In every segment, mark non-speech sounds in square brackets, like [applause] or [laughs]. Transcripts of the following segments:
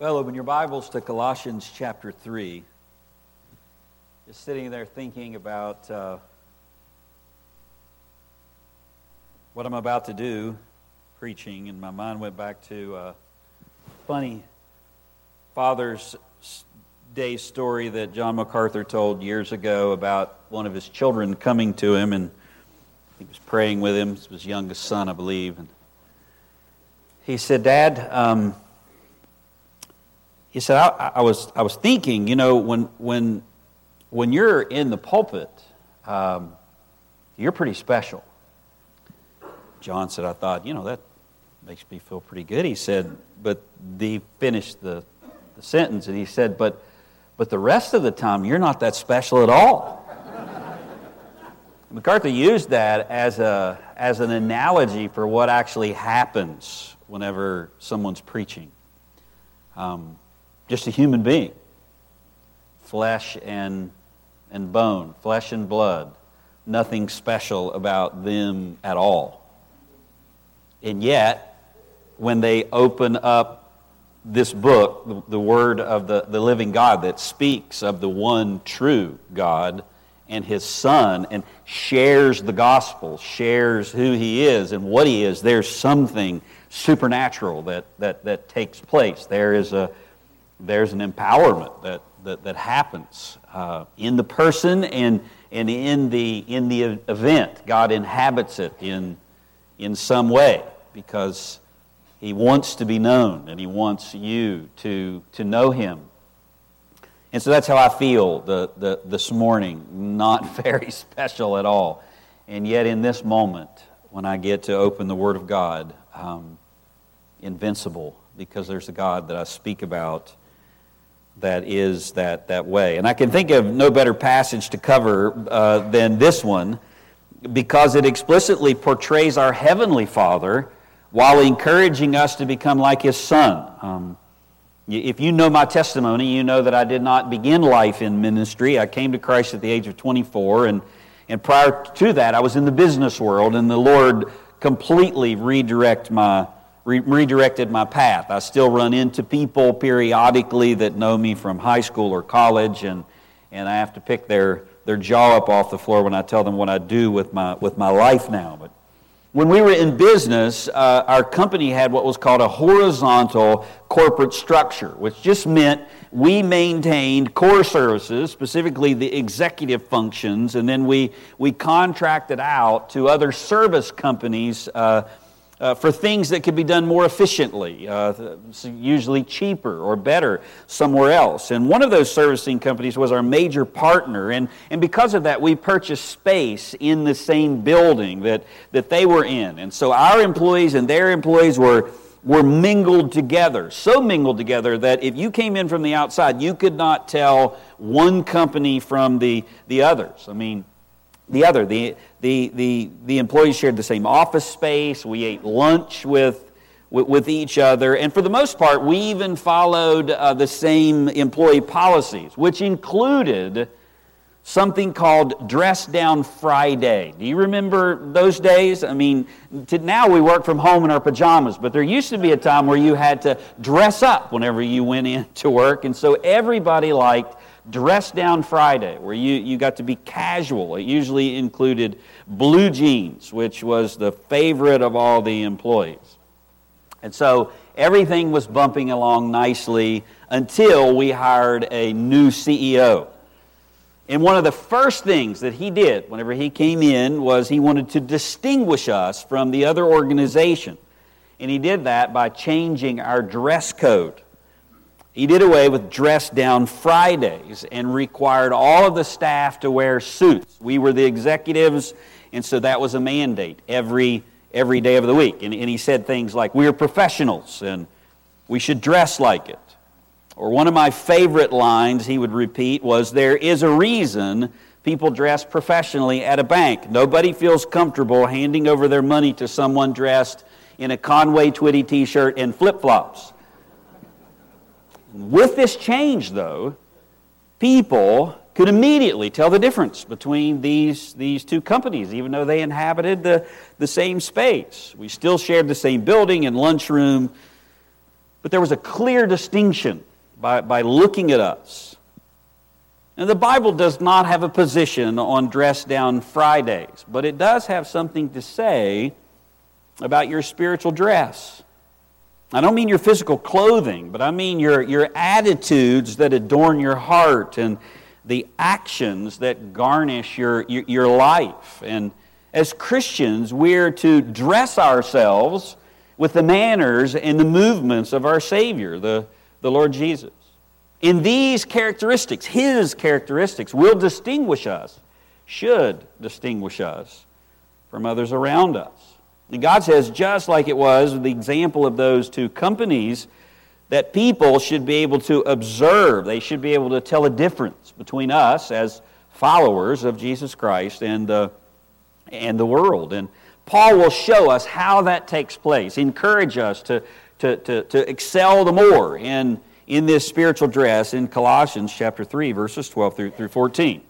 Well, open your Bibles to Colossians chapter 3. Just sitting there thinking about uh, what I'm about to do, preaching, and my mind went back to a funny Father's Day story that John MacArthur told years ago about one of his children coming to him, and he was praying with him. His youngest son, I believe. And he said, Dad, um, he said, I, I, was, I was thinking, you know, when, when, when you're in the pulpit, um, you're pretty special. John said, I thought, you know, that makes me feel pretty good. He said, but he finished the, the sentence and he said, but, but the rest of the time, you're not that special at all. [laughs] MacArthur used that as, a, as an analogy for what actually happens whenever someone's preaching. Um, just a human being, flesh and, and bone, flesh and blood. Nothing special about them at all. And yet, when they open up this book, the, the word of the, the living God that speaks of the one true God and his Son and shares the gospel, shares who he is and what he is, there's something supernatural that, that, that takes place. There is a, there's an empowerment that, that, that happens uh, in the person and, and in, the, in the event. God inhabits it in, in some way because He wants to be known and He wants you to, to know Him. And so that's how I feel the, the, this morning. Not [laughs] very special at all. And yet, in this moment, when I get to open the Word of God, um, invincible because there's a God that I speak about that is that, that way. And I can think of no better passage to cover uh, than this one because it explicitly portrays our Heavenly Father while encouraging us to become like His Son. Um, if you know my testimony, you know that I did not begin life in ministry. I came to Christ at the age of 24, and, and prior to that, I was in the business world, and the Lord completely redirect my re- redirected my path. I still run into people periodically that know me from high school or college, and, and I have to pick their, their jaw up off the floor when I tell them what I do with my, with my life now. But when we were in business, uh, our company had what was called a horizontal corporate structure, which just meant we maintained core services, specifically the executive functions, and then we, we contracted out to other service companies uh, uh, for things that could be done more efficiently, uh, usually cheaper or better somewhere else. And one of those servicing companies was our major partner. And, and because of that, we purchased space in the same building that, that they were in. And so our employees and their employees were were mingled together, so mingled together that if you came in from the outside, you could not tell one company from the, the others. I mean, the other. The, the, the, the employees shared the same office space. We ate lunch with, with, with each other. And for the most part, we even followed uh, the same employee policies, which included something called Dress Down Friday. Do you remember those days? I mean, to, now we work from home in our pajamas, but there used to be a time where you had to dress up whenever you went in to work. And so everybody liked Dress Down Friday, where you, you got to be casual. It usually included blue jeans, which was the favorite of all the employees. And so everything was bumping along nicely until we hired a new CEO. And one of the first things that he did whenever he came in was he wanted to distinguish us from the other organization. And he did that by changing our dress code. He did away with dress down Fridays and required all of the staff to wear suits. We were the executives, and so that was a mandate every, every day of the week. And, and he said things like, We are professionals and we should dress like it. Or one of my favorite lines he would repeat was, There is a reason people dress professionally at a bank. Nobody feels comfortable handing over their money to someone dressed in a Conway Twitty t shirt and flip flops. With this change, though, people could immediately tell the difference between these, these two companies, even though they inhabited the, the same space. We still shared the same building and lunchroom, But there was a clear distinction by, by looking at us. And the Bible does not have a position on dress down Fridays, but it does have something to say about your spiritual dress. I don't mean your physical clothing, but I mean your, your attitudes that adorn your heart and the actions that garnish your, your, your life. And as Christians, we're to dress ourselves with the manners and the movements of our Savior, the, the Lord Jesus. In these characteristics, His characteristics, will distinguish us, should distinguish us from others around us. And God says, just like it was the example of those two companies, that people should be able to observe, they should be able to tell a difference between us as followers of Jesus Christ and the and the world. And Paul will show us how that takes place, encourage us to, to, to, to excel the more in, in this spiritual dress in Colossians chapter 3, verses 12 through, through 14.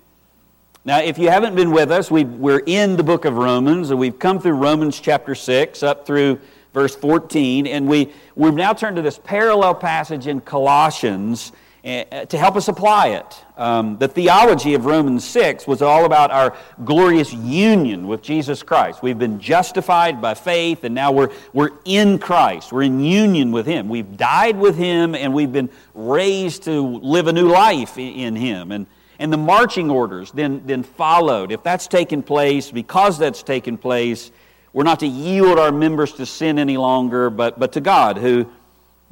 Now, if you haven't been with us, we are in the book of Romans, and we've come through Romans chapter 6 up through verse 14, and we, we've now turned to this parallel passage in Colossians uh, to help us apply it. Um, the theology of Romans 6 was all about our glorious union with Jesus Christ. We've been justified by faith, and now we're, we're in Christ. We're in union with Him. We've died with Him, and we've been raised to live a new life in Him. And, and the marching orders then, then followed. If that's taken place, because that's taken place, we're not to yield our members to sin any longer, but, but to God, who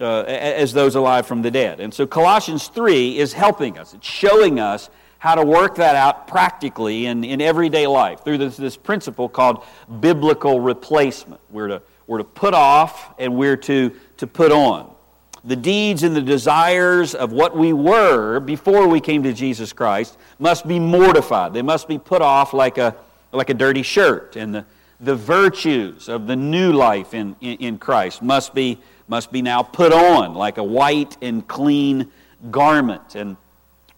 uh, as those alive from the dead. And so Colossians 3 is helping us, it's showing us how to work that out practically in, in everyday life through this, this principle called biblical replacement. We're to, we're to put off and we're to, to put on. The deeds and the desires of what we were before we came to Jesus Christ must be mortified. They must be put off like a, like a dirty shirt. And the, the virtues of the new life in, in, in Christ must be must be now put on like a white and clean garment. And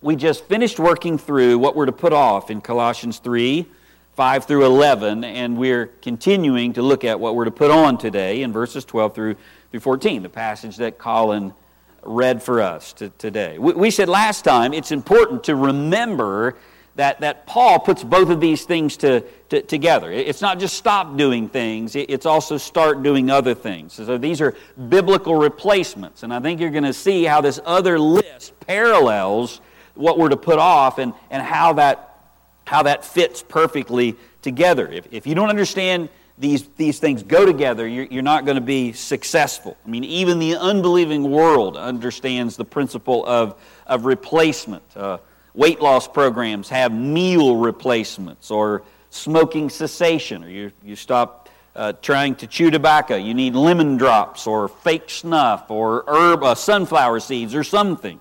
we just finished working through what we're to put off in Colossians 3 5 through 11, and we're continuing to look at what we're to put on today in verses 12 through, through 14, the passage that Colin read for us to, today. We, we said last time it's important to remember that, that Paul puts both of these things to, to, together. It's not just stop doing things, it's also start doing other things. So these are biblical replacements. And I think you're going to see how this other list parallels what we're to put off and, and how, that, how that fits perfectly together. If, if you don't understand these, these things go together, you're, you're not going to be successful. I mean, even the unbelieving world understands the principle of, of replacement. Uh, weight loss programs have meal replacements or smoking cessation, or you, you stop uh, trying to chew tobacco. You need lemon drops or fake snuff or herb, uh, sunflower seeds or something.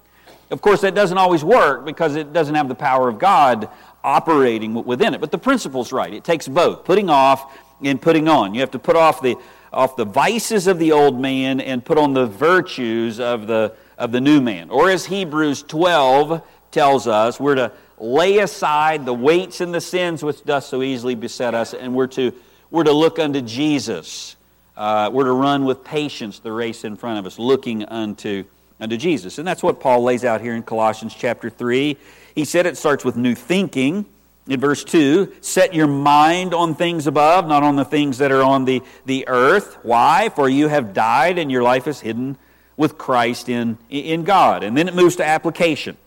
Of course, that doesn't always work because it doesn't have the power of God operating within it. But the principle's right. It takes both putting off and putting on. You have to put off the, off the vices of the old man and put on the virtues of the, of the new man. Or as Hebrews 12 tells us we're to lay aside the weights and the sins which doth so easily beset us, and we're to, we're to look unto Jesus. Uh, we're to run with patience the race in front of us, looking unto, unto Jesus. And that's what Paul lays out here in Colossians chapter 3. He said it starts with new thinking. In verse 2, set your mind on things above, not on the things that are on the, the earth. Why? For you have died, and your life is hidden with Christ in, in God. And then it moves to application.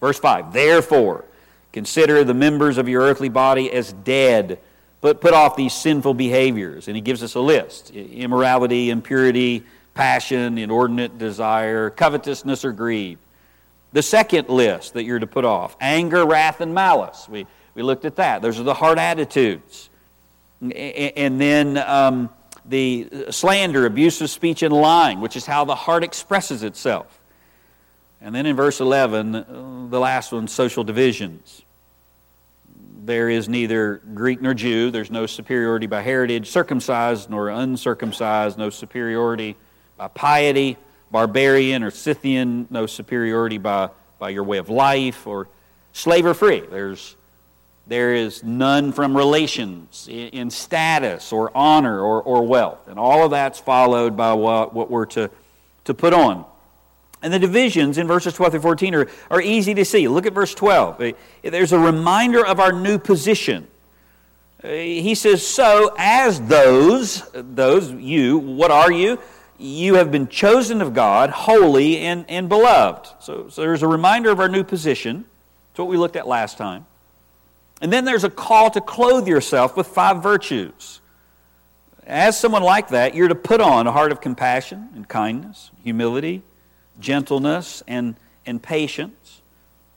Verse 5 Therefore, consider the members of your earthly body as dead, but put off these sinful behaviors. And he gives us a list immorality, impurity, passion, inordinate desire, covetousness, or greed. The second list that you're to put off anger, wrath, and malice. We, we looked at that. Those are the hard attitudes. And then um, the slander, abusive speech, and lying, which is how the heart expresses itself. And then in verse 11, uh, the last one, social divisions. There is neither Greek nor Jew. There's no superiority by heritage, circumcised nor uncircumcised, no superiority by piety, barbarian or Scythian, no superiority by, by your way of life, or slave or free. There's, there is none from relations in, status or honor or, or wealth. And all of that's followed by what, what we're to to put on. And the divisions in verses 12 through 14 are, are easy to see. Look at verse 12. There's a reminder of our new position. Uh, he says, So, as those, those, you, what are you? You have been chosen of God, holy and, and beloved. So, so there's a reminder of our new position. It's what we looked at last time. And then there's a call to clothe yourself with five virtues. As someone like that, you're to put on a heart of compassion and kindness, humility, gentleness, and, and patience.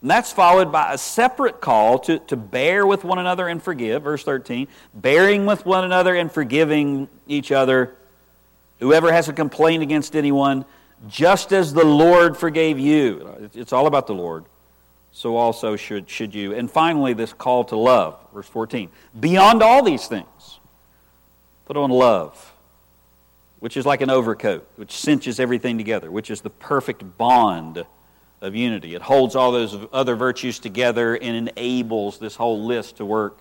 And that's followed by a separate call to, to bear with one another and forgive, verse 13. Bearing with one another and forgiving each other. Whoever has a complaint against anyone, just as the Lord forgave you. It's all about the Lord. So also should, should you. And finally, this call to love, verse 14. Beyond all these things, put on love which is like an overcoat, which cinches everything together, which is the perfect bond of unity. It holds all those other virtues together and enables this whole list to work,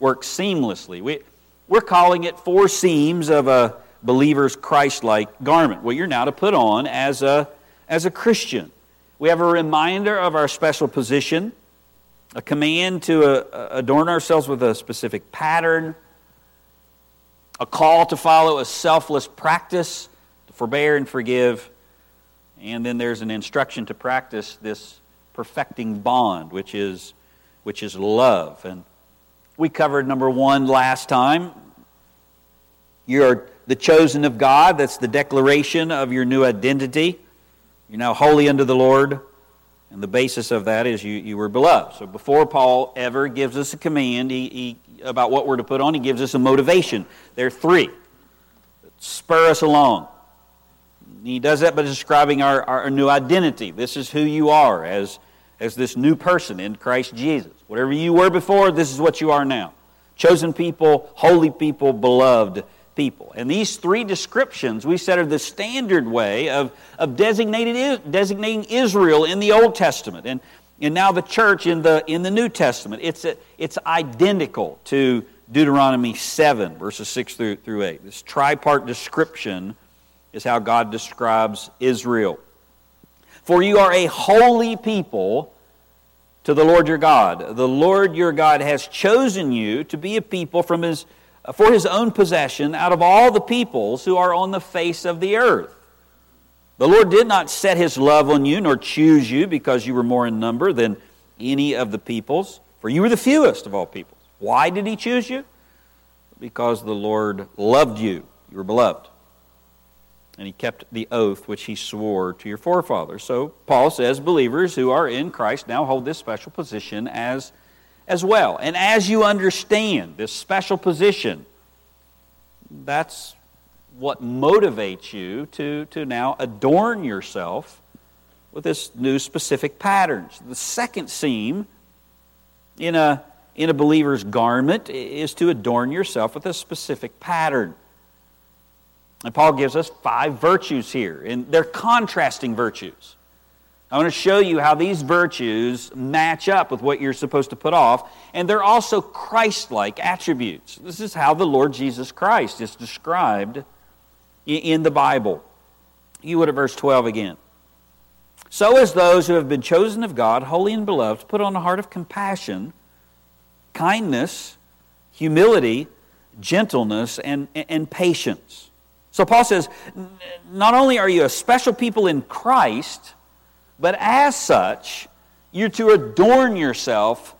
work seamlessly. We, we're calling it four seams of a believer's Christ like garment. Well, you're now to put on as a, as a Christian. We have a reminder of our special position, a command to uh, adorn ourselves with a specific pattern a call to follow a selfless practice, to forbear and forgive. And then there's an instruction to practice this perfecting bond, which is, which is love. And we covered number one last time. You're the chosen of God. That's the declaration of your new identity. You're now holy unto the Lord. And the basis of that is you, you were beloved. So before Paul ever gives us a command he, he, about what we're to put on, he gives us a motivation. There are three spur us along. He does that by describing our, our new identity. This is who you are as, as this new person in Christ Jesus. Whatever you were before, this is what you are now. Chosen people, holy people, beloved people. And these three descriptions we said are the standard way of, of designating, designating Israel in the Old Testament and, and now the church in the, in the New Testament. It's, a, it's identical to Deuteronomy 7, verses 6 through, through 8. This tripart description is how God describes Israel. For you are a holy people to the Lord your God. The Lord your God has chosen you to be a people from his for his own possession out of all the peoples who are on the face of the earth. The Lord did not set his love on you, nor choose you because you were more in number than any of the peoples, for you were the fewest of all peoples. Why did he choose you? Because the Lord loved you. You were beloved. And he kept the oath which he swore to your forefathers. So Paul says believers who are in Christ now hold this special position as as well. And as you understand this special position, that's what motivates you to, to now adorn yourself with this new specific patterns. The second seam in a, in a believer's garment is to adorn yourself with a specific pattern. And Paul gives us five virtues here, and they're contrasting virtues. I want to show you how these virtues match up with what you're supposed to put off, and they're also Christ like attributes. This is how the Lord Jesus Christ is described in the Bible. You would at verse 12 again. So as those who have been chosen of God, holy and beloved, put on a heart of compassion, kindness, humility, gentleness, and, and patience. So Paul says, not only are you a special people in Christ, but as such, you're to adorn yourself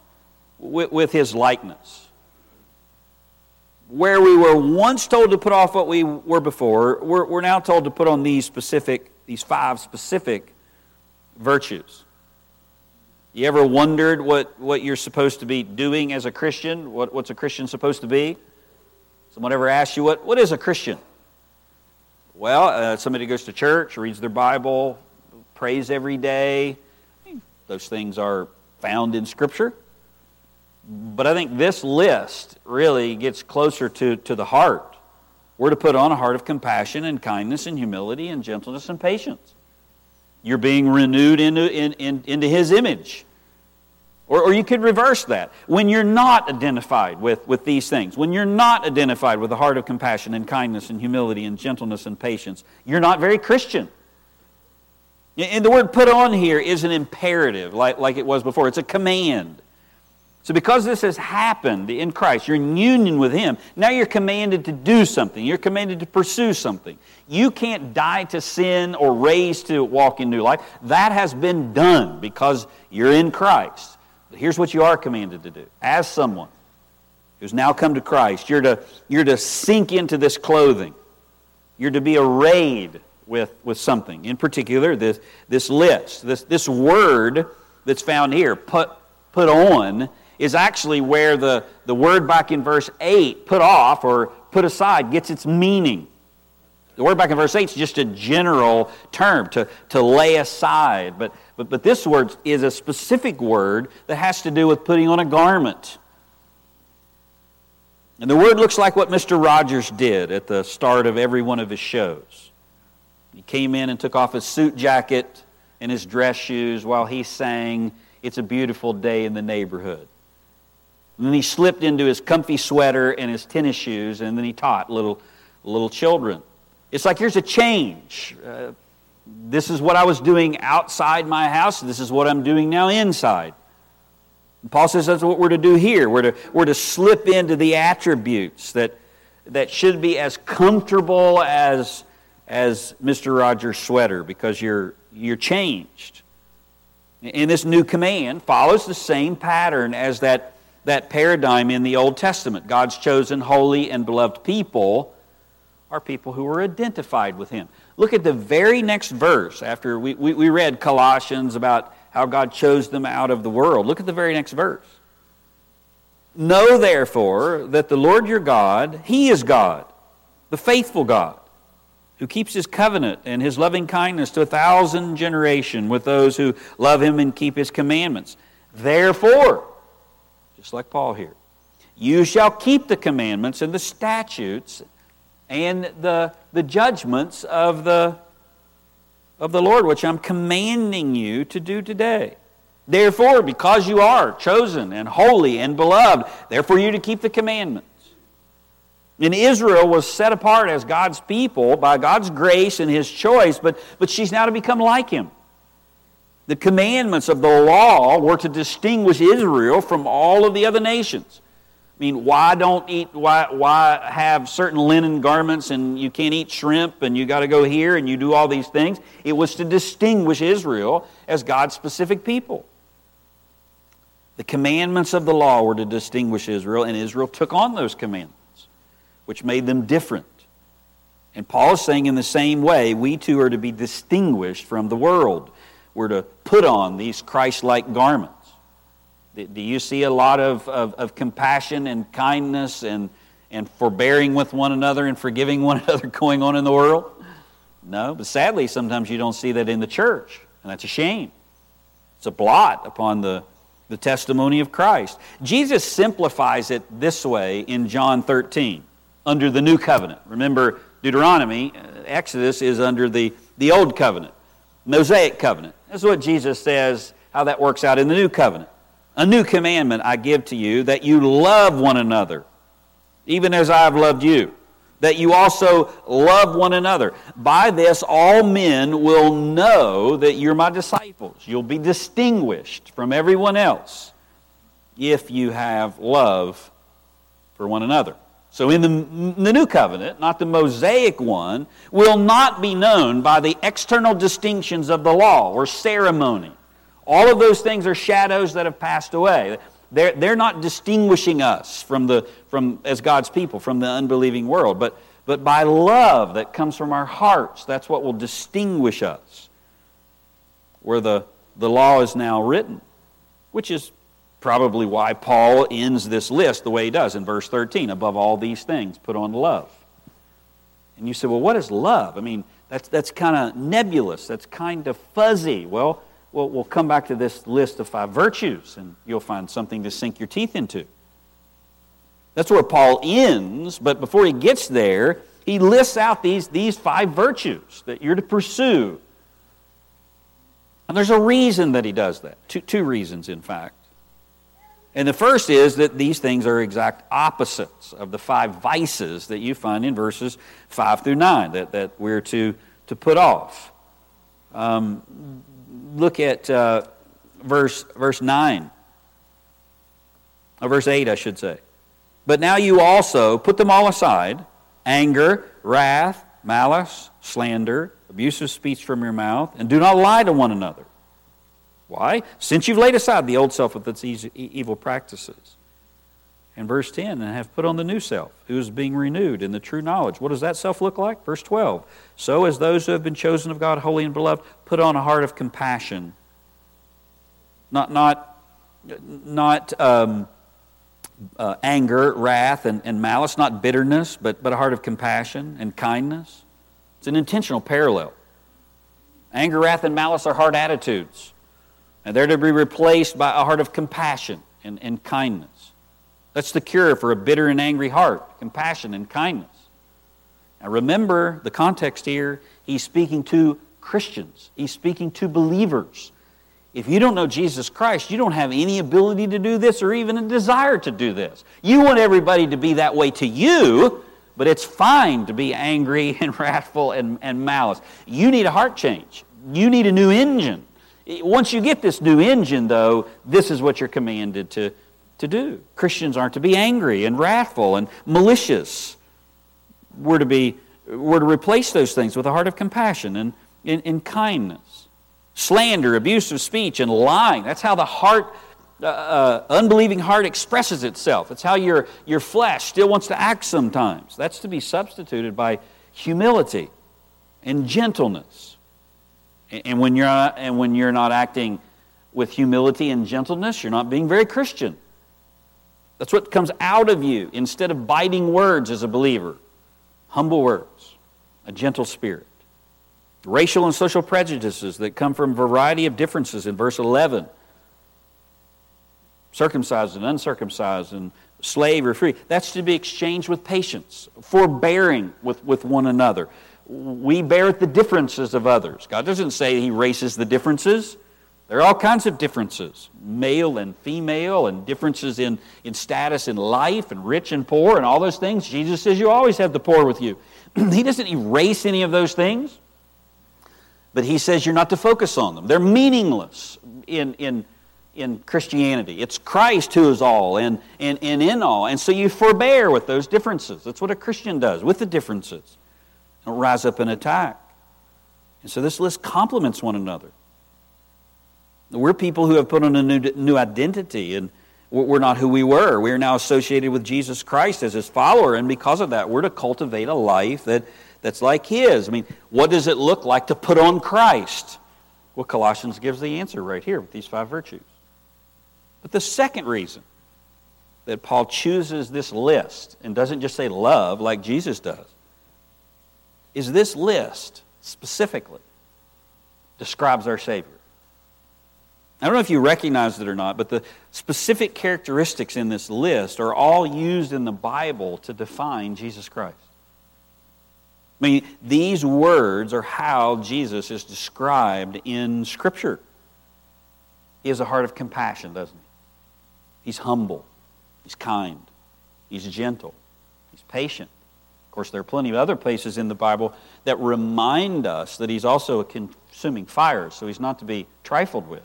with, with his likeness. Where we were once told to put off what we were before, we're, we're now told to put on these specific, these five specific virtues. You ever wondered what, what you're supposed to be doing as a Christian? What, what's a Christian supposed to be? Someone ever asked you, what, what is a Christian? Well, uh, somebody goes to church, reads their Bible, prays every day. Those things are found in Scripture. But I think this list really gets closer to, to the heart. We're to put on a heart of compassion and kindness and humility and gentleness and patience. You're being renewed into, in, in, into His image. Or, or you could reverse that. When you're not identified with, with these things, when you're not identified with a heart of compassion and kindness and humility and gentleness and patience, you're not very Christian. And the word put on here is an imperative, like, like it was before. It's a command. So, because this has happened in Christ, you're in union with Him, now you're commanded to do something. You're commanded to pursue something. You can't die to sin or raise to walk in new life. That has been done because you're in Christ. But here's what you are commanded to do as someone who's now come to Christ you're to, you're to sink into this clothing, you're to be arrayed with, with something. In particular, this, this list, this, this word that's found here, put, put on is actually where the, the word back in verse 8, put off or put aside, gets its meaning. The word back in verse 8 is just a general term to, to lay aside. But, but, but this word is a specific word that has to do with putting on a garment. And the word looks like what Mr. Rogers did at the start of every one of his shows. He came in and took off his suit jacket and his dress shoes while he sang, It's a Beautiful Day in the Neighborhood. And then he slipped into his comfy sweater and his tennis shoes, and then he taught little, little children. It's like here's a change. Uh, this is what I was doing outside my house. This is what I'm doing now inside. And Paul says that's what we're to do here. We're to, we're to slip into the attributes that, that should be as comfortable as, as Mr. Rogers' sweater because you're, you're changed. And this new command follows the same pattern as that that paradigm in the Old Testament. God's chosen holy and beloved people are people who are identified with Him. Look at the very next verse after we, we, we read Colossians about how God chose them out of the world. Look at the very next verse. Know therefore that the Lord your God, He is God, the faithful God, who keeps His covenant and His loving kindness to a thousand generation with those who love Him and keep His commandments. Therefore, just like Paul here. You shall keep the commandments and the statutes and the, the judgments of the, of the Lord, which I'm commanding you to do today. Therefore, because you are chosen and holy and beloved, therefore you to keep the commandments. And Israel was set apart as God's people by God's grace and His choice, but, but she's now to become like Him. The commandments of the law were to distinguish Israel from all of the other nations. I mean, why don't eat, why, why have certain linen garments and you can't eat shrimp and you got to go here and you do all these things? It was to distinguish Israel as God's specific people. The commandments of the law were to distinguish Israel, and Israel took on those commandments, which made them different. And Paul is saying in the same way, we too are to be distinguished from the world. We're to put on these Christ like garments. Do you see a lot of, of, of, compassion and kindness and, and forbearing with one another and forgiving [laughs] one another going on in the world? No, but sadly, sometimes you don't see that in the church, and that's a shame. It's a blot upon the, the testimony of Christ. Jesus simplifies it this way in John 13 under the new covenant. Remember, Deuteronomy, uh, Exodus is under the, the old covenant, Mosaic covenant. This is what Jesus says, how that works out in the new covenant. A new commandment I give to you that you love one another, even as I have loved you. That you also love one another. By this, all men will know that you're my disciples. You'll be distinguished from everyone else if you have love for one another. So, in the, the, new covenant, not the Mosaic one, will not be known by the external distinctions of the law or ceremony. All of those things are shadows that have passed away. They're, they're not distinguishing us from the, from, as God's people from the unbelieving world, but, but by love that comes from our hearts. That's what will distinguish us. Where the, the law is now written, which is Probably why Paul ends this list the way he does in verse 13. Above all these things, put on love. And you say, well, what is love? I mean, that's, that's kind of nebulous. That's kind of fuzzy. Well, well, we'll come back to this list of five virtues, and you'll find something to sink your teeth into. That's where Paul ends, but before he gets there, he lists out these, these five virtues that you're to pursue. And there's a reason that he does that. Two, two reasons, in fact. And the first is that these things are exact opposites of the five vices that you find in verses 5 through 9 that, that we're to, to put off. Um, look at uh, verse, verse 9, or verse 8, I should say. But now you also put them all aside anger, wrath, malice, slander, abusive speech from your mouth, and do not lie to one another. Why? Since you've laid aside the old self with its evil practices. And verse 10, and have put on the new self, who is being renewed in the true knowledge. What does that self look like? Verse 12. So, as those who have been chosen of God, holy and beloved, put on a heart of compassion. Not, not, not um, uh, anger, wrath, and, and malice, not bitterness, but, but a heart of compassion and kindness. It's an intentional parallel. Anger, wrath, and malice are hard attitudes. And they're to be replaced by a heart of compassion and, and kindness. That's the cure for a bitter and angry heart compassion and kindness. Now remember the context here. He's speaking to Christians, he's speaking to believers. If you don't know Jesus Christ, you don't have any ability to do this or even a desire to do this. You want everybody to be that way to you, but it's fine to be angry [laughs] and wrathful and, and malice. You need a heart change, you need a new engine. Once you get this new engine, though, this is what you're commanded to, to do. Christians aren't to be angry and wrathful and malicious. We're to, be, we're to replace those things with a heart of compassion and, and, and kindness slander, abusive speech, and lying. That's how the heart, uh, uh, unbelieving heart, expresses itself. It's how your, your flesh still wants to act sometimes. That's to be substituted by humility and gentleness. And, when, you're not, and when you're not acting with humility and gentleness, you're not being very Christian. That's what comes out of you instead of biting words as a believer. Humble words, a gentle spirit racial and social prejudices that come from a variety of differences in verse 11 circumcised and uncircumcised and slave or free that's to be exchanged with patience forbearing with, with one another we bear the differences of others god doesn't say he erases the differences there are all kinds of differences male and female and differences in, in status in life and rich and poor and all those things jesus says you always have the poor with you [clears throat] he doesn't erase any of those things but he says you're not to focus on them. They're meaningless in, in, in Christianity. It's Christ who is all and, and, and in all. And so you forbear with those differences. That's what a Christian does with the differences. Don't rise up and attack. And so this list complements one another. We're people who have put on a new, new identity, and we're not who we were. We are now associated with Jesus Christ as his follower, and because of that, we're to cultivate a life that that's like His. I mean, what does it look like to put on Christ? Well, Colossians gives the answer right here with these five virtues. But the second reason that Paul chooses this list and doesn't just say love like Jesus does is this list specifically describes our Savior. I don't know if you recognize it or not, but the specific characteristics in this list are all used in the Bible to define Jesus Christ. I mean, these words are how Jesus is described in Scripture. He has a heart of compassion, doesn't he? He's humble. He's kind. He's gentle. He's patient. Of course, there are plenty of other places in the Bible that remind us that he's also a consuming fire, so he's not to be trifled with.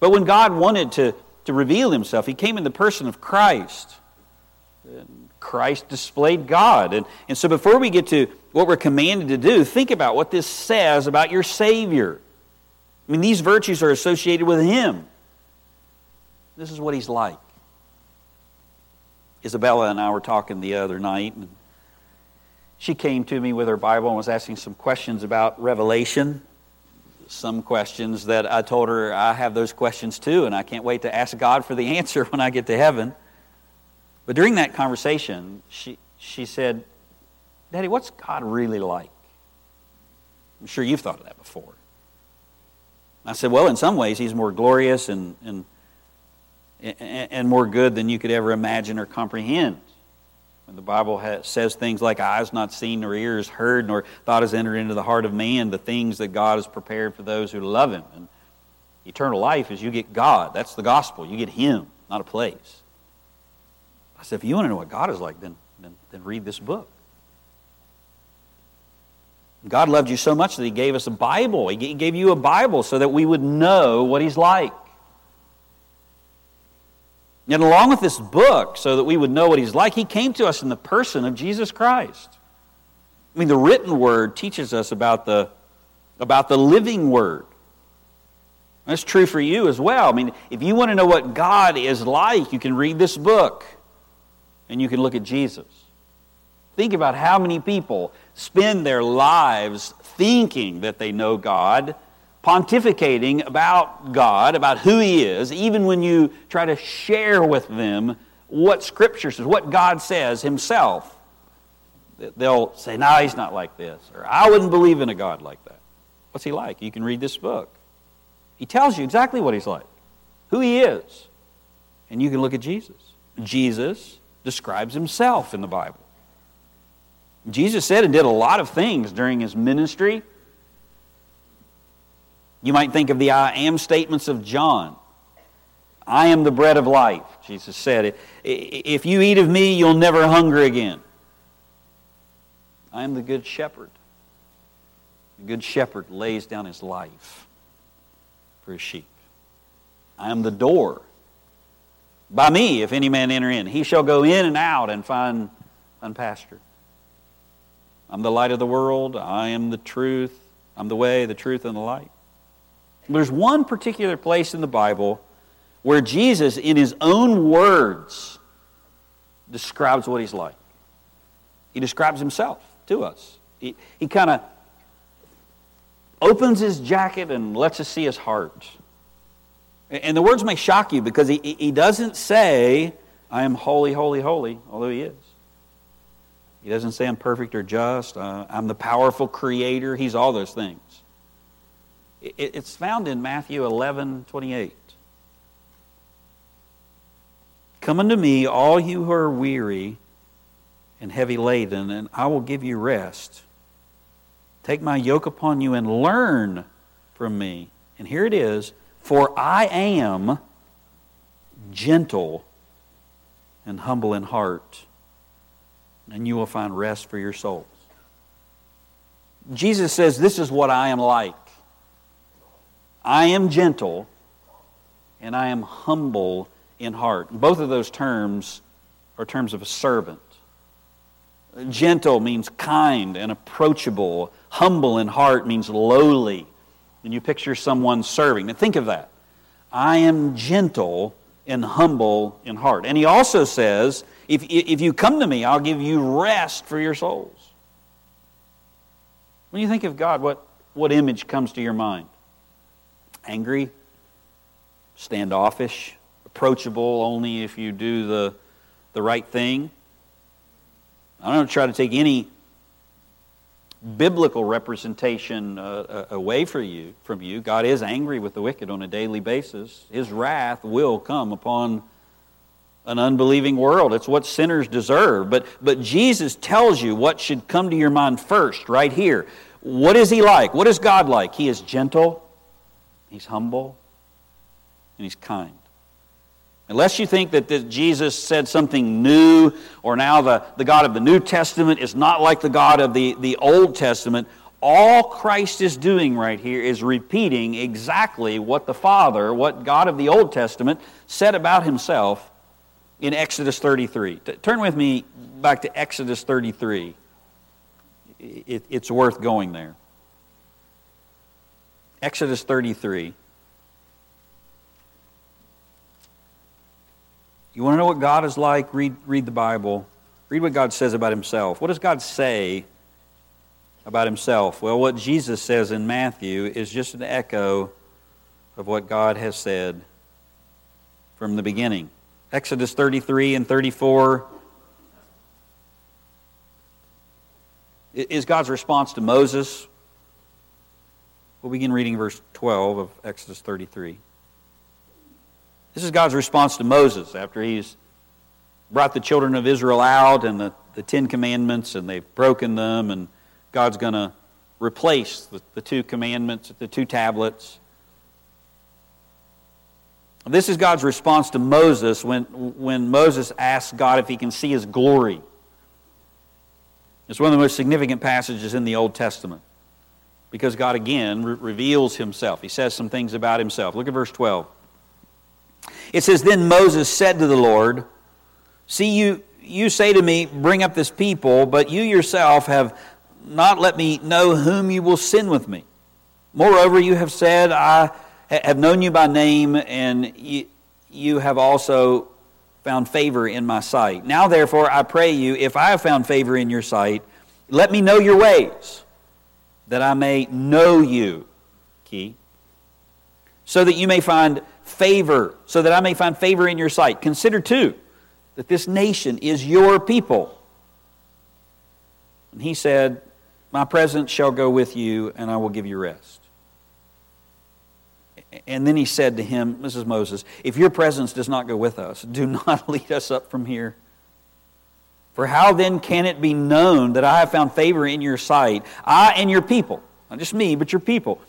But when God wanted to, to reveal himself, he came in the person of Christ. And Christ displayed God. And, and so before we get to what we're commanded to do, think about what this says about your Savior. I mean, these virtues are associated with Him. This is what He's like. Isabella and I were talking the other night, and she came to me with her Bible and was asking some questions about Revelation. Some questions that I told her I have those questions too, and I can't wait to ask God for the [laughs] answer when I get to heaven. But during that conversation, she, she said, Daddy, what's God really like? I'm sure you've thought of that before. I said, Well, in some ways, He's more glorious and, and, and more good than you could ever imagine or comprehend. When the Bible has, says things like eyes not seen, nor ears heard, nor thought has entered into the heart of man, the things that God has prepared for those who love Him. And eternal life is you get God. That's the gospel. You get Him, not a place. I said, if you want to know what God is like, then, then, then read this book. God loved you so much that He gave us a Bible. He gave you a Bible so that we would know what He's like. And along with this book, so that we would know what He's like, He came to us in the person of Jesus Christ. I mean, the written word teaches us about the, about the living word. That's true for you as well. I mean, if you want to know what God is like, you can read this book and you can look at Jesus. Think about how many people spend their lives thinking that they know God, pontificating about God, about who He is, even when you try to share with them what Scripture says, what God says Himself. They'll say, No, He's not like this, or I wouldn't believe in a God like that. What's He like? You can read this book. He tells you exactly what He's like, who He is. And you can look at Jesus. Jesus describes Himself in the Bible. Jesus said and did a lot of things during his ministry. You might think of the I am statements of John. I am the bread of life, Jesus said. If you eat of me, you'll never hunger again. I am the good shepherd. The good shepherd lays down his life for his sheep. I am the door. By me, if any man enter in, he shall go in and out and find unpastured. I'm the light of the world. I am the truth. I'm the way, the truth, and the light. There's one particular place in the Bible where Jesus, in his own words, describes what he's like. He describes himself to us. He, he kind of opens his jacket and lets us see his heart. And the words may shock you because he, he doesn't say, I am holy, holy, holy, although he is. He doesn't say I'm perfect or just. Uh, I'm the powerful creator. He's all those things. It, it's found in Matthew 11 28. Come unto me, all you who are weary and heavy laden, and I will give you rest. Take my yoke upon you and learn from me. And here it is For I am gentle and humble in heart and you will find rest for your souls. Jesus says, This is what I am like. I am gentle and I am humble in heart. Both of those terms are terms of a servant. Gentle means kind and approachable. Humble in heart means lowly. And you picture someone serving. Now think of that. I am gentle and humble in heart. And he also says, if, if you come to me, I'll give you rest for your souls. When you think of God, what, what image comes to your mind? Angry, standoffish, approachable only if you do the, the right thing. I don't try to take any biblical representation uh, uh, away from you, from you. God is angry with the wicked on a daily basis. His wrath will come upon an unbelieving world. It's what sinners deserve. But, but Jesus tells you what should come to your mind first, right here. What is He like? What is God like? He is gentle, He's humble, and He's kind. Unless you think that Jesus said something new, or now the, the God of the New Testament is not like the God of the, the Old Testament, all Christ is doing right here is repeating exactly what the Father, what God of the Old Testament said about himself in Exodus 33. Turn with me back to Exodus 33. It, it's worth going there. Exodus 33. You want to know what God is like? Read, read the Bible. Read what God says about himself. What does God say about himself? Well, what Jesus says in Matthew is just an echo of what God has said from the beginning. Exodus 33 and 34 is God's response to Moses. We'll begin reading verse 12 of Exodus 33. This is God's response to Moses after he's brought the children of Israel out and the, the Ten Commandments, and they've broken them, and God's going to replace the, the two commandments, the two tablets. This is God's response to Moses when, when Moses asks God if he can see his glory. It's one of the most significant passages in the Old Testament. Because God again re- reveals himself. He says some things about himself. Look at verse 12. It says, Then Moses said to the Lord, See, you, you say to me, Bring up this people, but you yourself have not let me know whom you will send with me. Moreover, you have said, I have known you by name, and you, you have also found favor in my sight. Now, therefore, I pray you, if I have found favor in your sight, let me know your ways, that I may know you. Key. So that you may find favor, so that I may find favor in your sight. Consider, too, that this nation is your people. And he said, My presence shall go with you, and I will give you rest. And then he said to him, is Moses, if your presence does not go with us, do [laughs] not lead us up from here. For how then can it be known that I have found favor in your sight, I and your people? Not just me, but your people.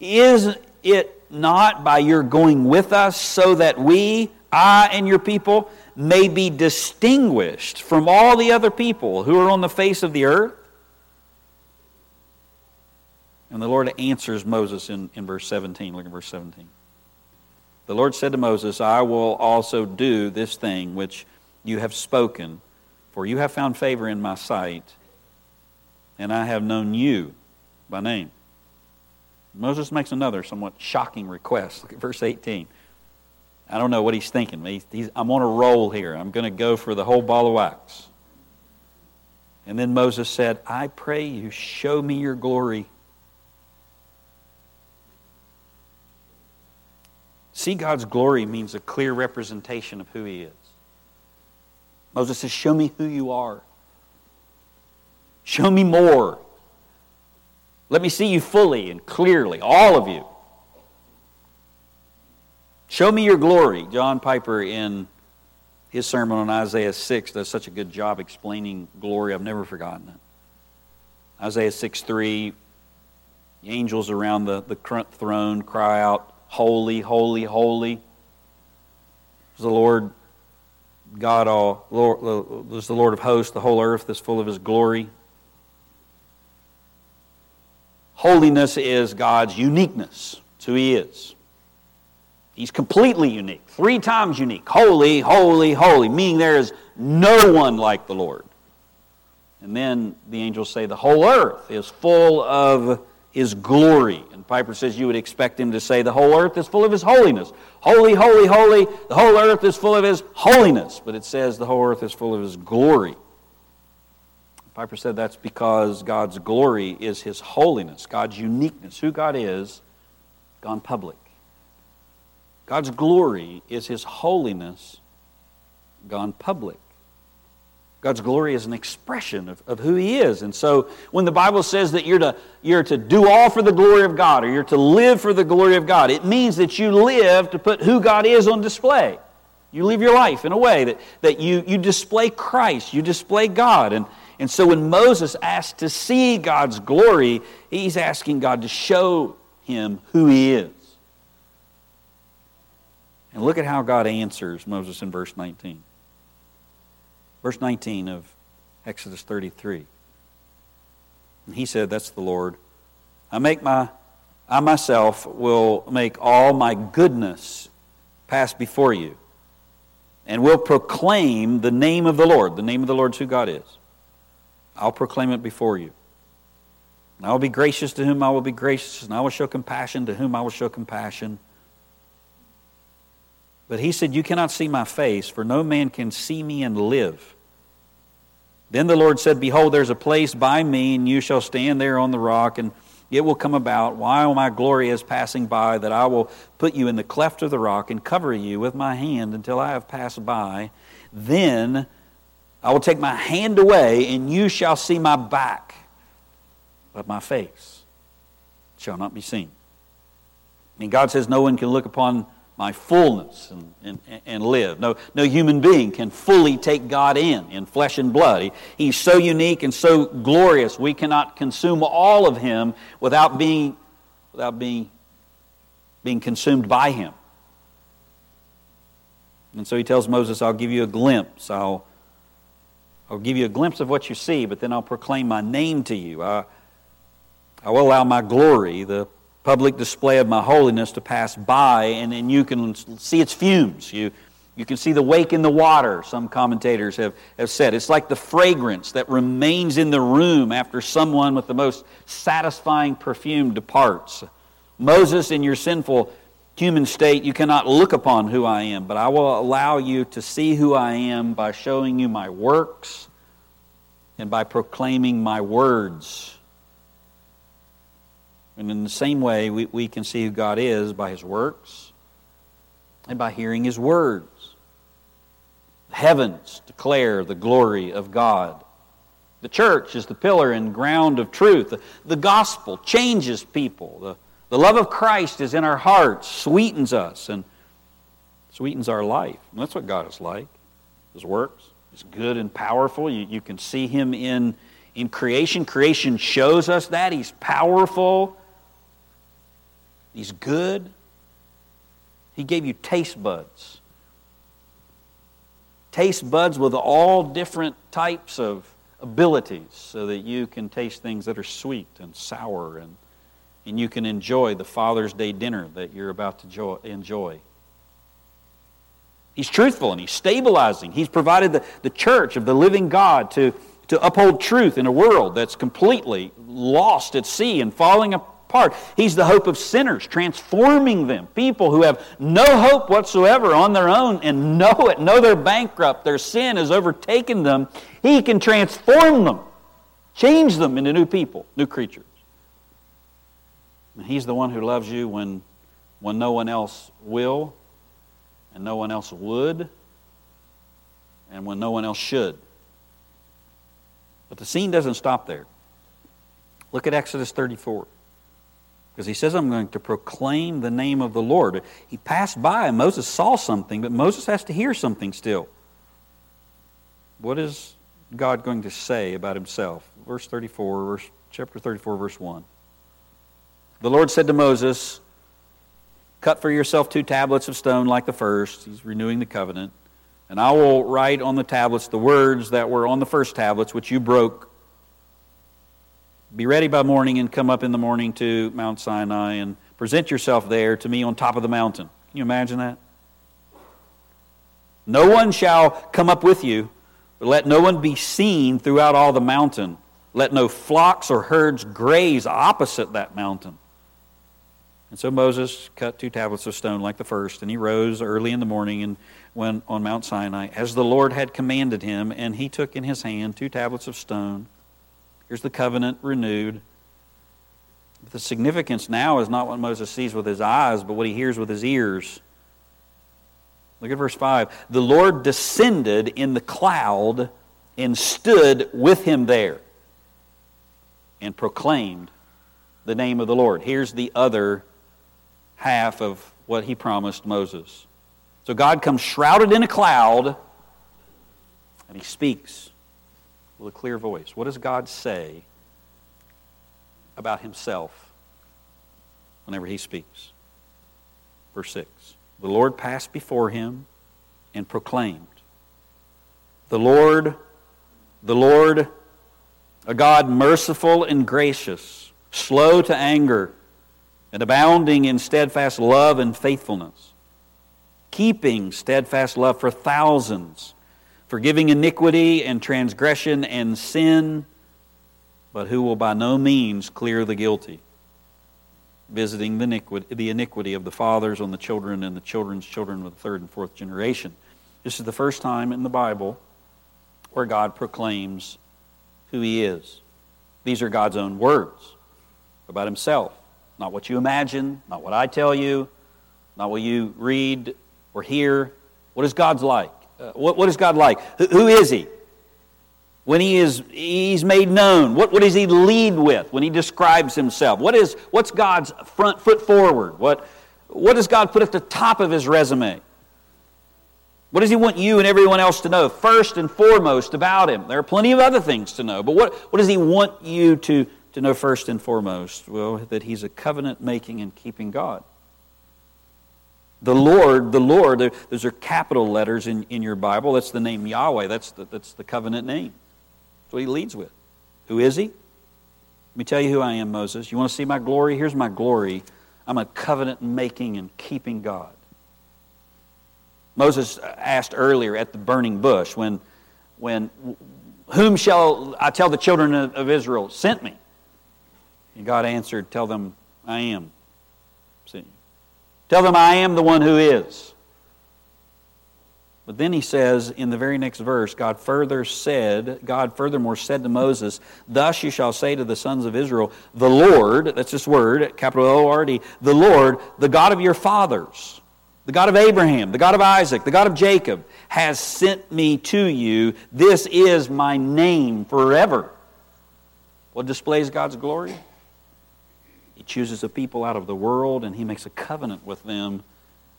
Is it not by your going with us so that we, I and your people, may be distinguished from all the other people who are on the face of the earth? And the Lord answers Moses in, in verse 17. Look at verse 17. The Lord said to Moses, I will also do this thing which you have spoken, for you have found favor in my sight, and I have known you by name. Moses makes another somewhat shocking request. Look at verse 18. I don't know what he's thinking. He's, he's, I'm on a roll here. I'm going to go for the whole ball of wax. And then Moses said, I pray you, show me your glory. See God's glory means a clear representation of who He is. Moses says, Show me who you are. Show me more. Let me see you fully and clearly, all of you. Show me your glory. John Piper, in his sermon on Isaiah 6, does such a good job explaining glory. I've never forgotten it. Isaiah 6 3, the angels around the, the throne cry out, Holy, holy, holy. The Lord God all Lord is the Lord of hosts, the whole earth is full of his glory. Holiness is God's uniqueness. It's who he is. He's completely unique, three times unique. Holy, holy, holy, meaning there is no one like the Lord. And then the angels say the whole earth is full of his glory. And Piper says you would expect him to say, The whole earth is full of his holiness. Holy, holy, holy. The whole earth is full of his holiness. But it says the whole earth is full of his glory. Piper said that's because God's glory is his holiness, God's uniqueness, who God is, gone public. God's glory is his holiness gone public. God's glory is an expression of, of who He is. And so when the Bible says that you're to, you're to do all for the glory of God or you're to live for the glory of God, it means that you live to put who God is on display. You live your life in a way that, that you, you display Christ, you display God. And, and so when Moses asked to see God's glory, he's asking God to show him who He is. And look at how God answers Moses in verse 19. Verse 19 of Exodus 33. And he said, That's the Lord. I make my I myself will make all my goodness pass before you, and will proclaim the name of the Lord. The name of the Lord is who God is. I'll proclaim it before you. And I will be gracious to whom I will be gracious, and I will show compassion to whom I will show compassion. But he said, You cannot see my face, for no man can see me and live. Then the Lord said, Behold, there's a place by me, and you shall stand there on the rock, and it will come about while my glory is passing by that I will put you in the cleft of the rock and cover you with my hand until I have passed by. Then I will take my hand away, and you shall see my back, but my face shall not be seen. And God says, No one can look upon my fullness and, and, and live. No, no human being can fully take God in, in flesh and blood. He, he's so unique and so glorious, we cannot consume all of Him without being, without being, being consumed by Him. And so he tells Moses, I'll give you a glimpse. I'll, I'll give you a glimpse of what you see, but then I'll proclaim my name to you. I, I will allow my glory, the public display of my holiness, to pass by, and, and you can see its fumes. You, you can see the wake in the water, some commentators have, have said. It's like the fragrance that remains in the room after someone with the most satisfying perfume departs. Moses, in your sinful human state, you cannot look upon who I am, but I will allow you to see who I am by showing you my works and by proclaiming my words. And in the same way, we, we can see who God is by his works and by hearing his words. The heavens declare the glory of God. The church is the pillar and ground of truth. The, the gospel changes people. The, the love of Christ is in our hearts, sweetens us, and sweetens our life. And that's what God is like. His works. He's good and powerful. You, you can see him in, in creation. Creation shows us that. He's powerful. He's good. He gave you taste buds. Taste buds with all different types of abilities so that you can taste things that are sweet and sour and, and you can enjoy the Father's Day dinner that you're about to enjoy. He's truthful and he's stabilizing. He's provided the, the church of the living God to, to uphold truth in a world that's completely lost at sea and falling apart He's the hope of sinners, transforming them. People who have no hope whatsoever on their own and know it, know they're bankrupt, their sin has overtaken them. He can transform them, change them into new people, new creatures. And he's the one who loves you when, when no one else will, and no one else would, and when no one else should. But the scene doesn't stop there. Look at Exodus 34. Because he says, I'm going to proclaim the name of the Lord. He passed by and Moses saw something, but Moses has to hear something still. What is God going to say about himself? Verse 34, verse, chapter 34, verse 1. The Lord said to Moses, Cut for yourself two tablets of stone like the first. He's renewing the covenant. And I will write on the tablets the words that were on the first tablets, which you broke be ready by morning and come up in the morning to Mount Sinai and present yourself there to me on top of the mountain. Can you imagine that? No one shall come up with you, but let no one be seen throughout all the mountain. Let no flocks or herds graze opposite that mountain. And so Moses cut two tablets of stone like the first, and he rose early in the morning and went on Mount Sinai, as the Lord had commanded him, and he took in his hand two tablets of stone Here's the covenant renewed. But the significance now is not what Moses sees with his eyes, but what he hears with his ears. Look at verse 5. The Lord descended in the cloud and stood with him there and proclaimed the name of the Lord. Here's the other half of what he promised Moses. So God comes shrouded in a cloud and he speaks with a clear voice. What does God say about himself whenever he speaks? Verse 6 The Lord passed before him and proclaimed, The Lord, the Lord, a God merciful and gracious, slow to anger, and abounding in steadfast love and faithfulness, keeping steadfast love for thousands forgiving iniquity and transgression and sin, but who will by no means clear the guilty, visiting the iniquity, the iniquity of the fathers on the children and the children's children of the third and fourth generation. This is the first time in the Bible where God proclaims who He is. These are God's own words about Himself, not what you imagine, not what I tell you, not what you read or hear. What is God's like? Uh, what, what is God like? Who, who is He? When he is he's made known, what, what does he lead with when he describes himself? What is what's God's front foot forward? What what does God put at the top of his resume? What does he want you and everyone else to know first and foremost about him? There are plenty of other things to know, but what, what does he want you to, to know first and foremost? Well, that he's a covenant making and keeping God. The Lord, the Lord, those are capital letters in, in your Bible. That's the name Yahweh. That's the, that's the covenant name. That's what he leads with. Who is he? Let me tell you who I am, Moses. You want to see my glory? Here's my glory. I'm a covenant making and keeping God. Moses asked earlier at the burning bush when, when whom shall I tell the children of Israel sent me? And God answered, Tell them I am. Tell them I am the one who is. But then he says in the very next verse, God further said, God furthermore said to Moses, Thus you shall say to the sons of Israel, The Lord, that's this word, capital O R D, the Lord, the God of your fathers, the God of Abraham, the God of Isaac, the God of Jacob, has sent me to you. This is my name forever. What displays God's glory? Chooses a people out of the world and he makes a covenant with them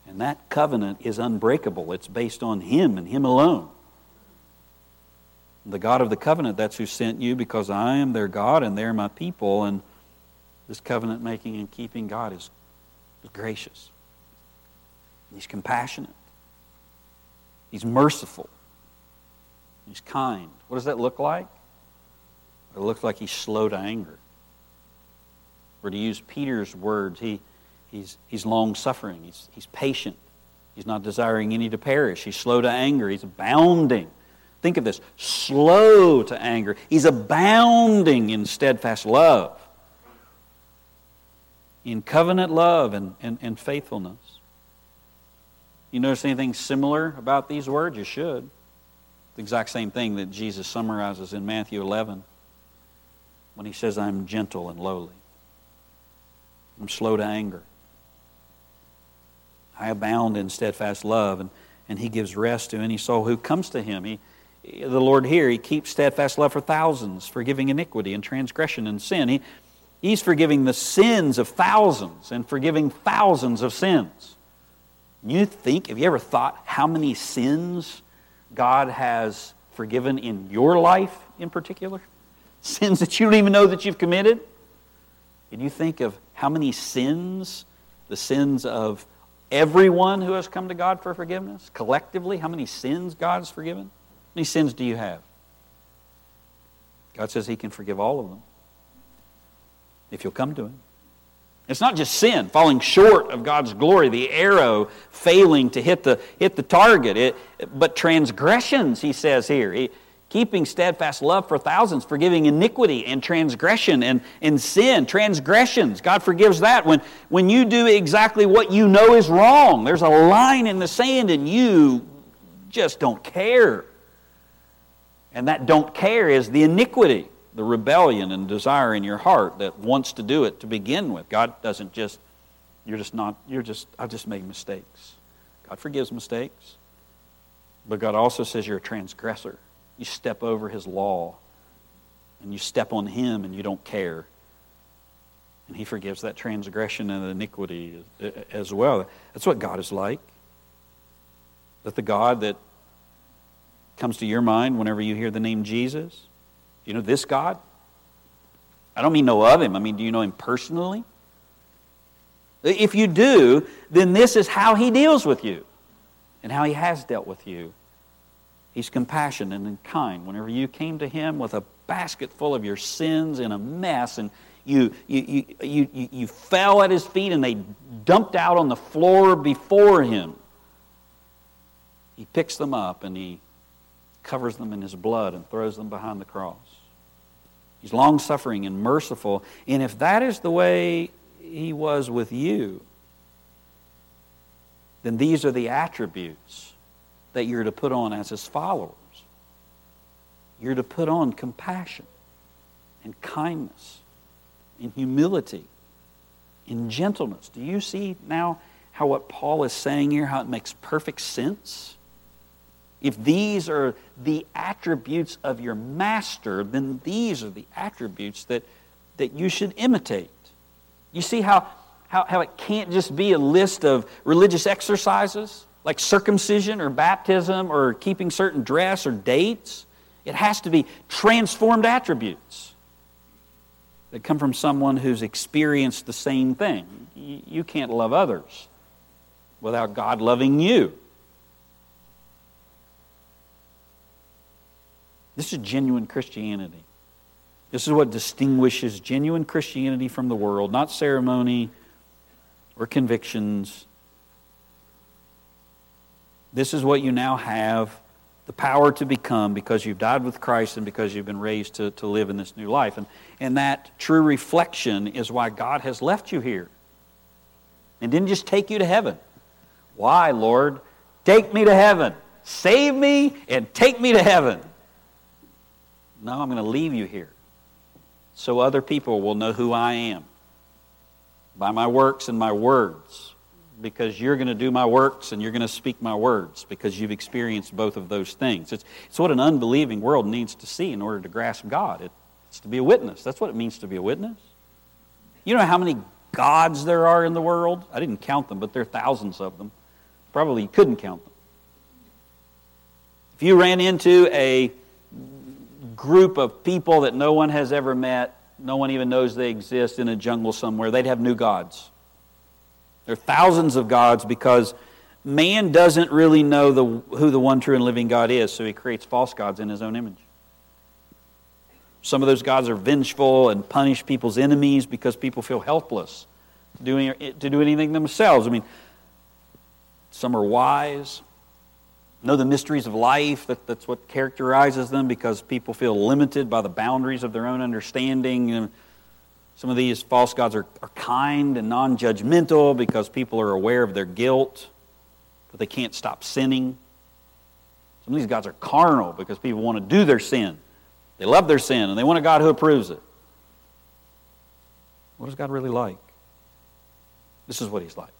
and that covenant is unbreakable. It's based on Him and Him alone. The God of the covenant, that's who sent you because I am their God and they're my people. And this covenant making and keeping God is gracious. He's compassionate. He's merciful. He's kind. What does that look like? It looks like he's slow to anger. Or to use Peter's words, he, He's, he's long suffering. He's, he's patient. He's not desiring any to perish. He's slow to anger. He's abounding. Think of this slow to anger. He's abounding in steadfast love, in covenant love and, and, and faithfulness. You notice anything similar about these words? You should. The exact same thing that Jesus summarizes in Matthew 11 when he says, I'm gentle and lowly. I'm slow to anger. I abound in steadfast love, and, and he gives rest to any soul who comes to him. He, the Lord here, he keeps steadfast love for thousands, forgiving iniquity and transgression and sin. He, he's forgiving the sins of thousands and forgiving thousands of sins. You think, have you ever thought how many sins God has forgiven in your life in particular? [laughs] Sins that you don't even know that you've committed? Can you think of how many sins, the sins of everyone who has come to God for forgiveness? Collectively, how many sins God has forgiven? How many sins do you have? God says He can forgive all of them if you'll come to Him. It's not just sin, falling short of God's glory, the arrow failing to hit the, hit the target, it, but transgressions, he says here. He, keeping steadfast love for thousands, forgiving iniquity and transgression and, and sin, transgressions. God forgives that when, when you do exactly what you know is wrong. There's a line in the sand and you just don't care. And that don't care is the iniquity, the rebellion and desire in your heart that wants to do it to begin with. God doesn't just, you're just not, you're just, I've just made mistakes. God forgives mistakes. But God also says you're a transgressor. You step over his law and you step on him and you don't care. And he forgives that transgression and iniquity as well. That's what God is like. That the God that comes to your mind whenever you hear the name Jesus, you know this God? I don't mean know of him. I mean, do you know him personally? If you do, then this is how he deals with you and how he has dealt with you He's compassionate and kind. Whenever you came to Him with a basket full of your sins in a mess and you, you, you, you, you, fell at His feet and they dumped out on the floor before Him, He picks them up and He covers them in His blood and throws them behind the cross. He's long suffering and merciful. And if that is the way He was with you, then these are the attributes that you're to put on as his followers. You're to put on compassion and kindness and humility and gentleness. Do you see now how what Paul is saying here, how it makes perfect sense? If these are the attributes of your master, then these are the attributes that, that you should imitate. You see how, how, how it can't just be a list of religious exercises? Like circumcision or baptism or keeping certain dress or dates. It has to be transformed attributes that come from someone who's experienced the same thing. You can't love others without God loving you. This is genuine Christianity. This is what distinguishes genuine Christianity from the world, not ceremony or convictions. This is what you now have the power to become because you've died with Christ and because you've been raised to, to live in this new life. And, and that true reflection is why God has left you here and didn't just take you to heaven. Why, Lord? Take me to heaven. Save me and take me to heaven. No, I'm going to leave you here so other people will know who I am by my works and my words because you're going to do my works and you're going to speak my words because you've experienced both of those things. It's, it's what an unbelieving world needs to see in order to grasp God. It, it's to be a witness. That's what it means to be a witness. You know how many gods there are in the world? I didn't count them, but there are thousands of them. Probably you couldn't count them. If you ran into a group of people that no one has ever met, no one even knows they exist in a jungle somewhere, they'd have new gods. There are thousands of gods because man doesn't really know the, who the one true and living God is, so he creates false gods in his own image. Some of those gods are vengeful and punish people's enemies because people feel helpless to do, to do anything themselves. I mean, some are wise, know the mysteries of life. That, that's what characterizes them because people feel limited by the boundaries of their own understanding. And some of these false gods are, are kind and non judgmental because people are aware of their guilt, but they can't stop sinning. Some of these gods are carnal because people want to do their sin. They love their sin and they want a God who approves it. What is God really like? This is what He's like.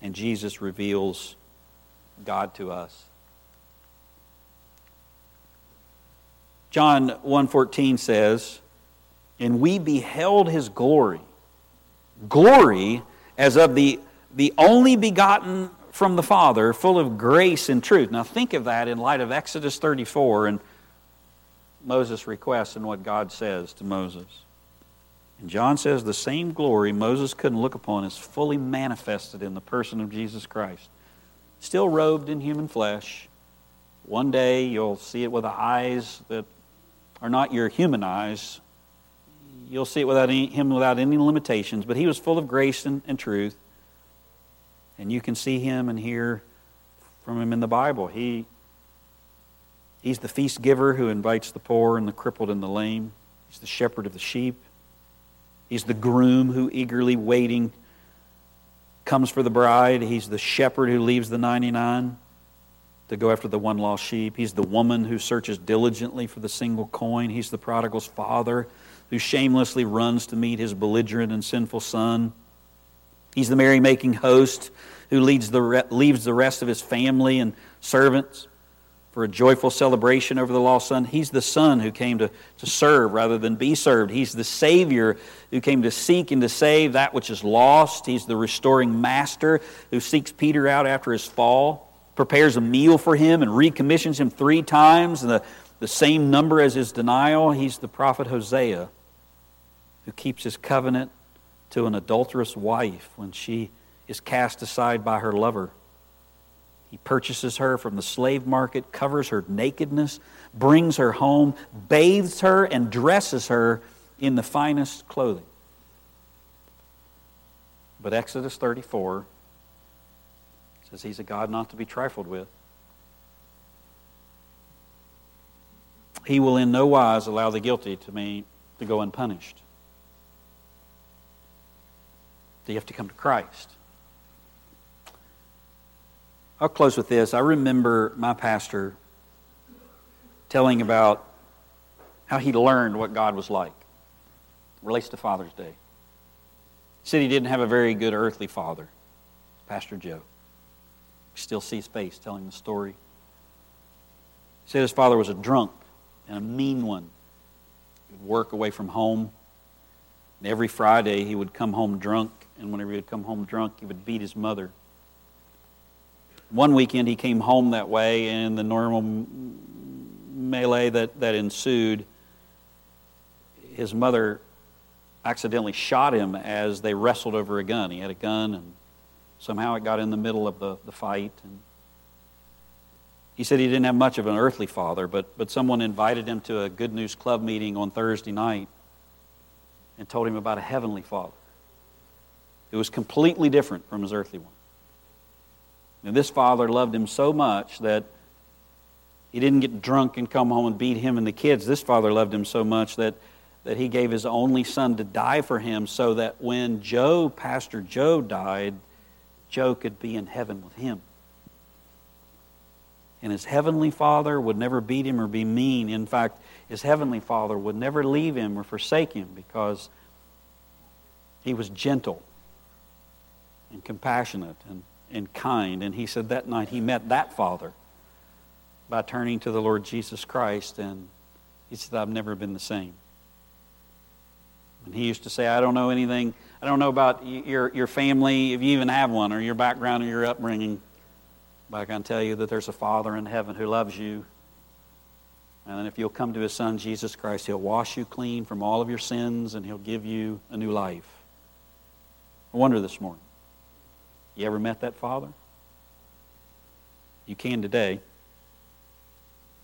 And Jesus reveals God to us. John 1:14 says, "And we beheld his glory, glory as of the the only begotten from the Father, full of grace and truth." Now think of that in light of Exodus 34 and Moses' request and what God says to Moses. And John says the same glory Moses couldn't look upon is fully manifested in the person of Jesus Christ still robed in human flesh. One day you'll see it with eyes that are not your human eyes. You'll see it without any, him without any limitations, but he was full of grace and, and truth. And you can see him and hear from him in the Bible. He, he's the feast giver who invites the poor and the crippled and the lame. He's the shepherd of the sheep. He's the groom who eagerly waiting comes for the bride. He's the shepherd who leaves the 99 to go after the one lost sheep. He's the woman who searches diligently for the single coin. He's the prodigal's father who shamelessly runs to meet his belligerent and sinful son. He's the merry-making host who leads the, leaves the rest of his family and servants for a joyful celebration over the lost son. He's the son who came to, to serve rather than be served. He's the Savior who came to seek and to save that which is lost. He's the restoring master who seeks Peter out after his fall, prepares a meal for him, and recommissions him three times, the, the same number as his denial. He's the prophet Hosea who keeps his covenant to an adulterous wife when she is cast aside by her lover. He purchases her from the slave market, covers her nakedness, brings her home, bathes her, and dresses her in the finest clothing. But Exodus 34 says he's a God not to be trifled with. He will in no wise allow the guilty to, me, to go unpunished. So you have to come to Christ. I'll close with this. I remember my pastor telling about how he learned what God was like. Relates to Father's Day. He said he didn't have a very good earthly father, Pastor Joe. Still see his face telling the story. He said his father was a drunk and a mean one. He would work away from home. And every Friday he would come home drunk, and whenever he would come home drunk, he would beat his mother. One weekend he came home that way, and the normal melee that, that ensued, his mother accidentally shot him as they wrestled over a gun. He had a gun, and somehow it got in the middle of the, the fight. And he said he didn't have much of an earthly father, but, but someone invited him to a Good News Club meeting on Thursday night and told him about a heavenly father. It was completely different from his earthly one. And this father loved him so much that he didn't get drunk and come home and beat him and the kids. This father loved him so much that, that he gave his only son to die for him so that when Joe, Pastor Joe, died, Joe could be in heaven with him. And his heavenly father would never beat him or be mean. In fact, his heavenly father would never leave him or forsake him because he was gentle and compassionate and, and kind. And he said that night he met that father by turning to the Lord Jesus Christ, and he said, I've never been the same. And he used to say, I don't know anything, I don't know about your, your family, if you even have one, or your background or your upbringing. But I can tell you that there's a Father in heaven who loves you. And if you'll come to His Son, Jesus Christ, He'll wash you clean from all of your sins and He'll give you a new life. I wonder this morning you ever met that Father? You can today.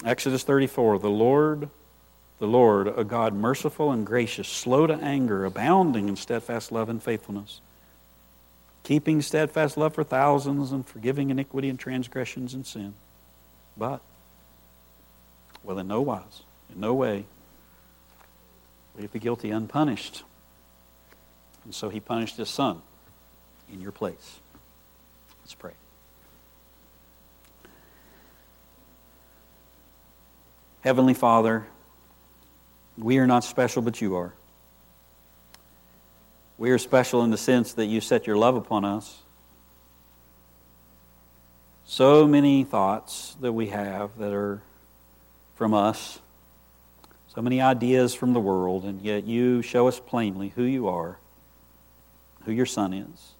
Exodus 34 The Lord, the Lord, a God merciful and gracious, slow to anger, abounding in steadfast love and faithfulness keeping steadfast love for thousands and forgiving iniquity and transgressions and sin. But, well, in no wise, in no way, leave the guilty unpunished. And so he punished his son in your place. Let's pray. Heavenly Father, we are not special, but you are. We are special in the sense that you set your love upon us. So many thoughts that we have that are from us, so many ideas from the world, and yet you show us plainly who you are, who your Son is.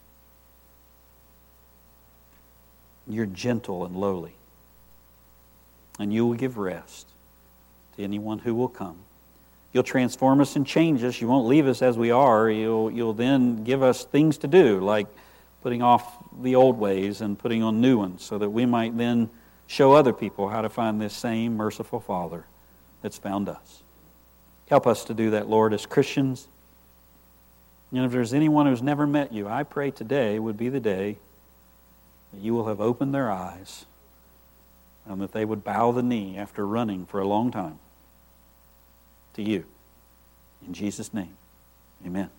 You're gentle and lowly, and you will give rest to anyone who will come. You'll transform us and change us. You won't leave us as we are. You'll, you'll then give us things to do, like putting off the old ways and putting on new ones, so that we might then show other people how to find this same merciful Father that's found us. Help us to do that, Lord, as Christians. And if there's anyone who's never met you, I pray today would be the day that you will have opened their eyes and that they would bow the knee after running for a long time to you. In Jesus' name, amen.